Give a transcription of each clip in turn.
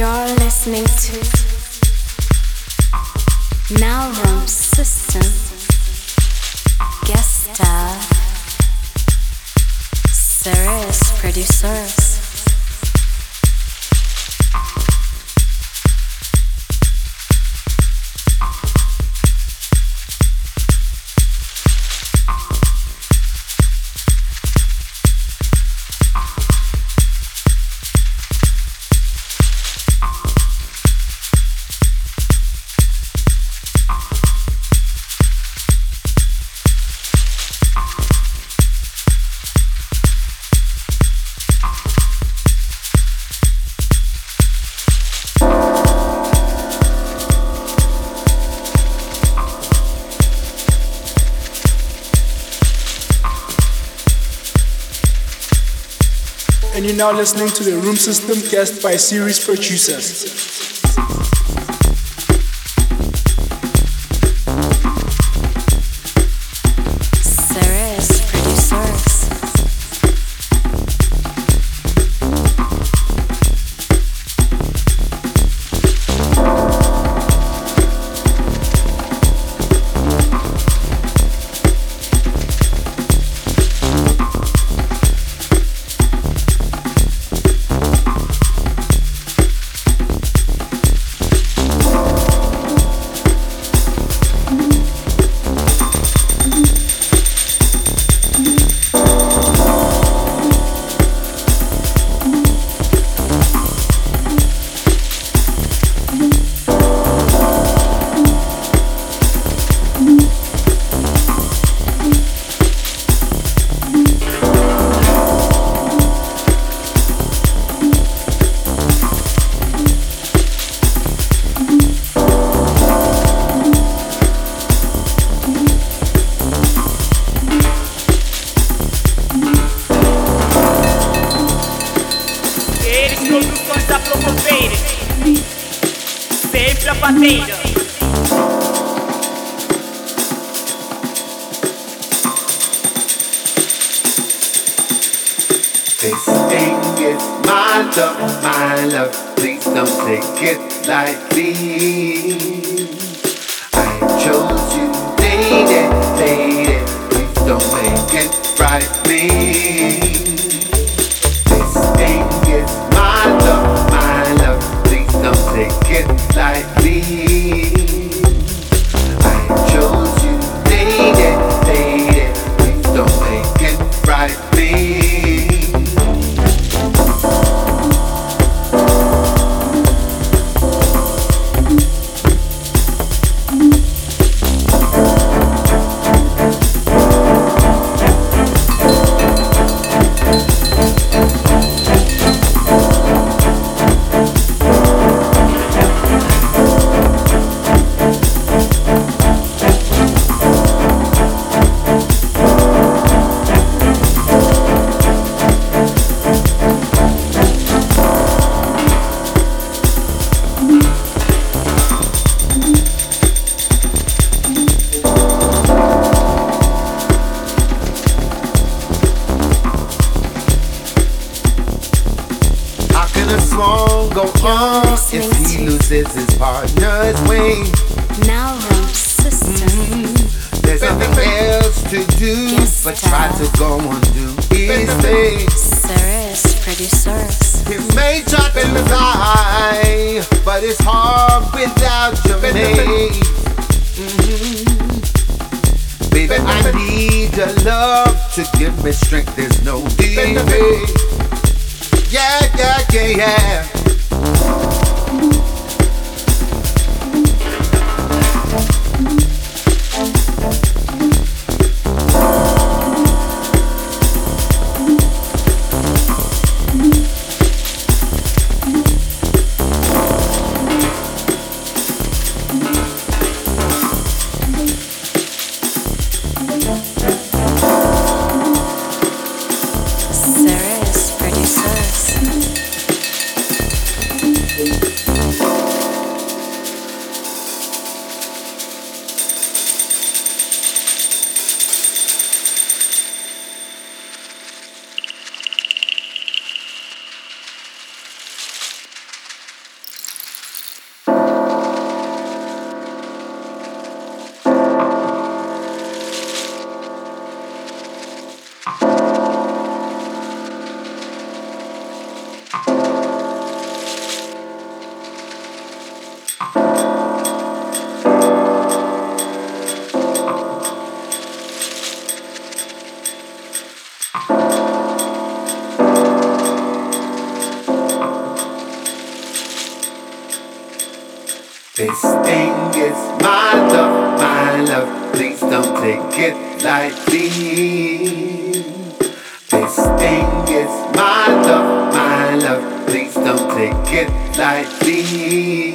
You're listening to. Now Room System Guest star Serious Producers now listening to the Room System guest by series producers. This is his partner's way. Now her sister. Mm-hmm. There's nothing else to do yes, but try to go on do his thing. pretty producers. He may drop in the eye, but it's hard without your name. Mm-hmm. Baby, I need your love to give me strength. There's no delay. Yeah, yeah, yeah, yeah. get lightly. This thing is my love, my love. Please don't take it lightly.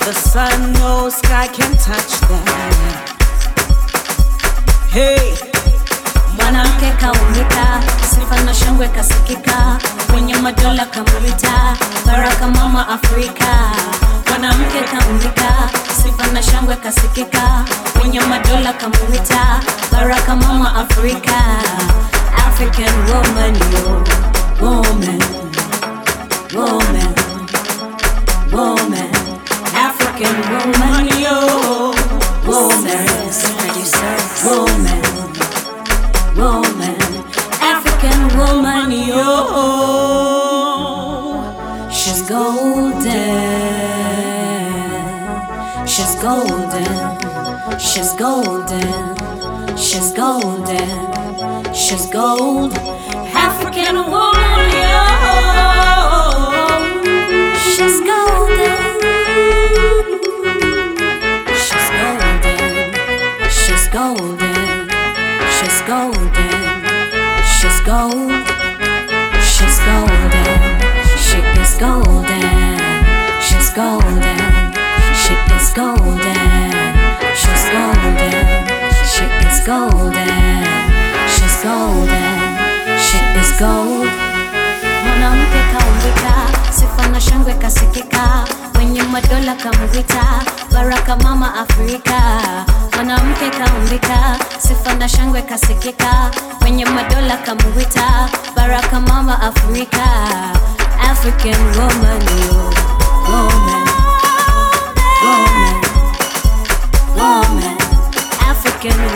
of the sun, no sky can touch them. Hey, mwanamke kaumika, sifa na shangwe kasikika, kwenye madola kamwita, baraka mama Afrika. Mwanamke kaumika, sifa na shangwe kasikika, kwenye madola kamwita, baraka mama Afrika. African woman, yo, woman, woman, woman woman, yo. Woman, woman, woman, African woman, yo. She's golden, she's golden, she's golden, she's golden, she's gold. African woman. golden, she's golden, she's gold, she's golden, she is golden, she's golden, she is golden, she's golden, she is golden, she's golden, she is gold. Mwanamke kaumbika, sifa na shangwe kasikika, wenye madola kamwita, baraka mama Afrika mwanamke kaumbika, sifa na shangwe kasikika, kwenye madola kamuwita, baraka mama Afrika, African woman, woman, woman, woman, African woman.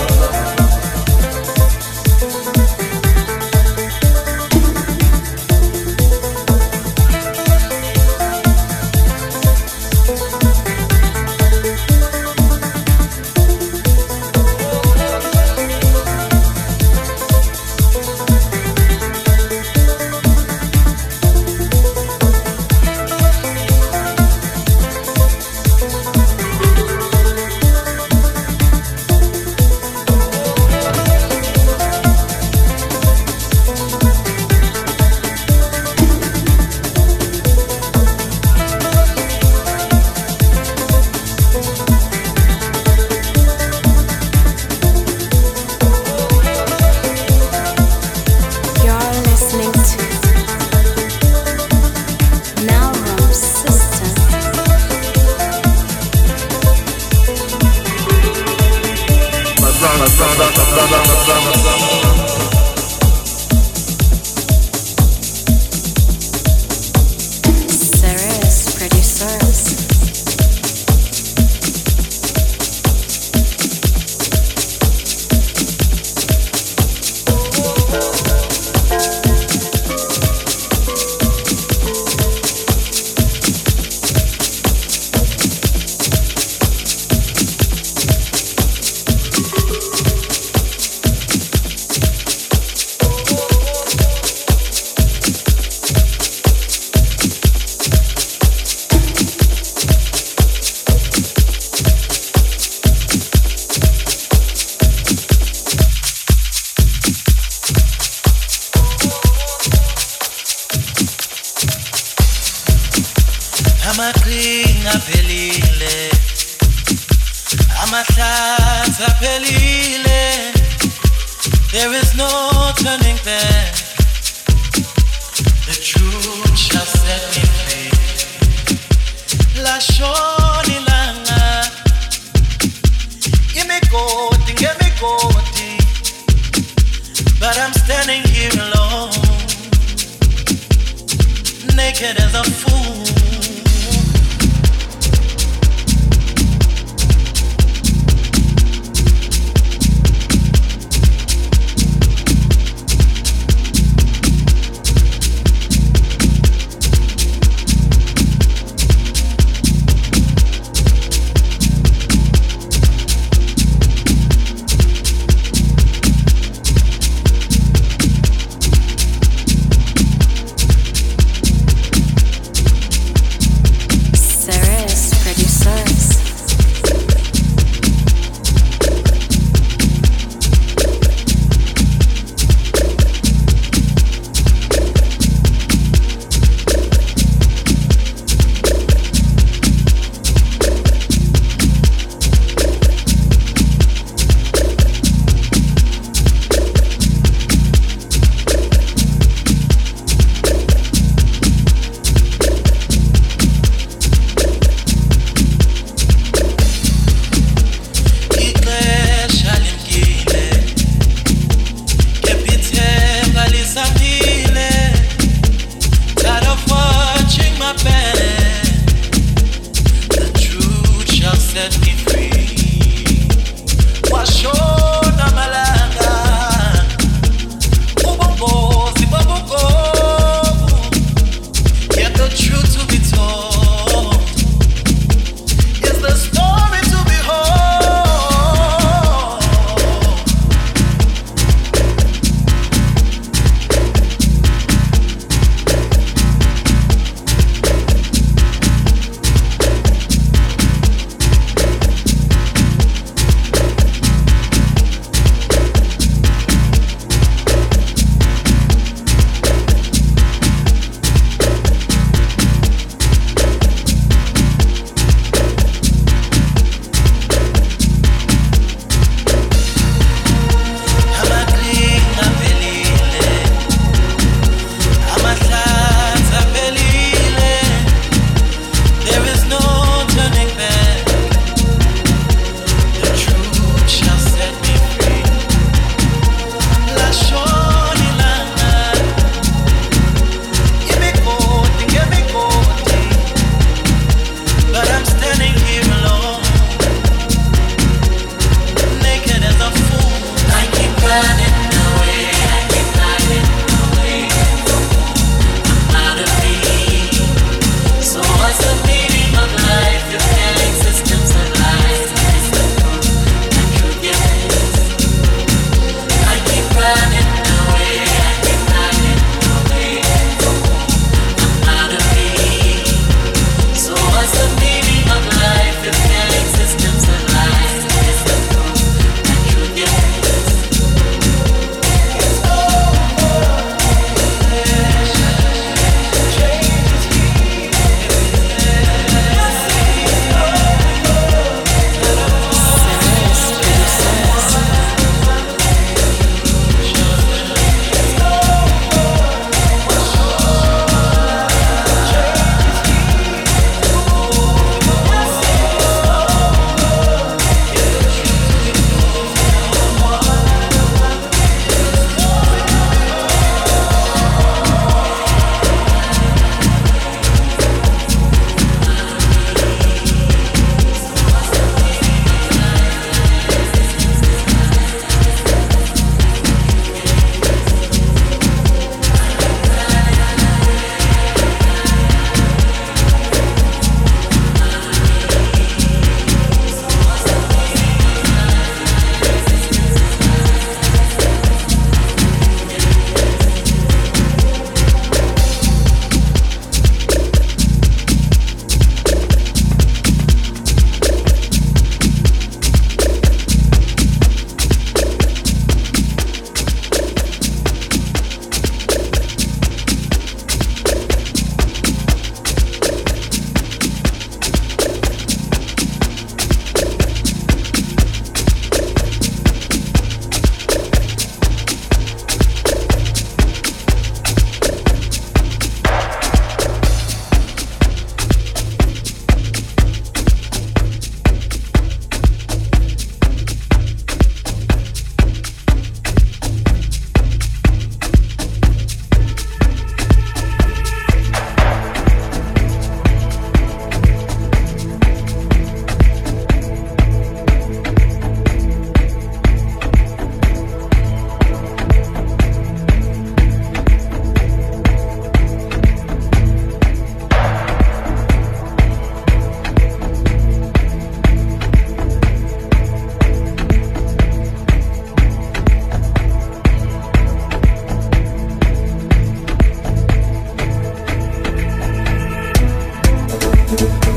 Thank